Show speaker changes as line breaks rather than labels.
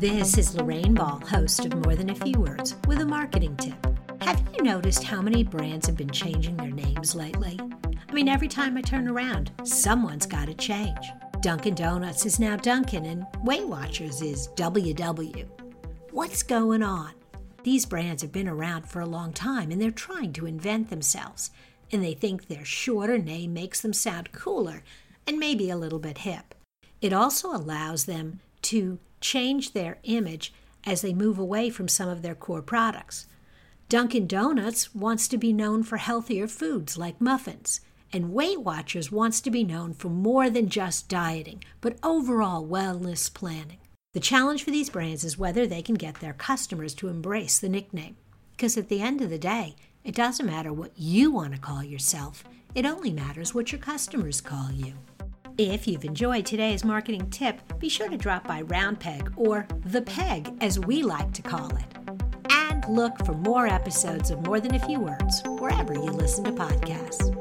This is Lorraine Ball, host of More Than a Few Words, with a marketing tip. Have you noticed how many brands have been changing their names lately? I mean, every time I turn around, someone's got to change. Dunkin' Donuts is now Dunkin', and Weight Watchers is WW. What's going on? These brands have been around for a long time and they're trying to invent themselves, and they think their shorter name makes them sound cooler and maybe a little bit hip. It also allows them to change their image as they move away from some of their core products. Dunkin' Donuts wants to be known for healthier foods like muffins, and Weight Watchers wants to be known for more than just dieting, but overall wellness planning. The challenge for these brands is whether they can get their customers to embrace the nickname. Because at the end of the day, it doesn't matter what you want to call yourself, it only matters what your customers call you. If you've enjoyed today's marketing tip, be sure to drop by Round Peg, or The Peg as we like to call it. And look for more episodes of More Than a Few Words wherever you listen to podcasts.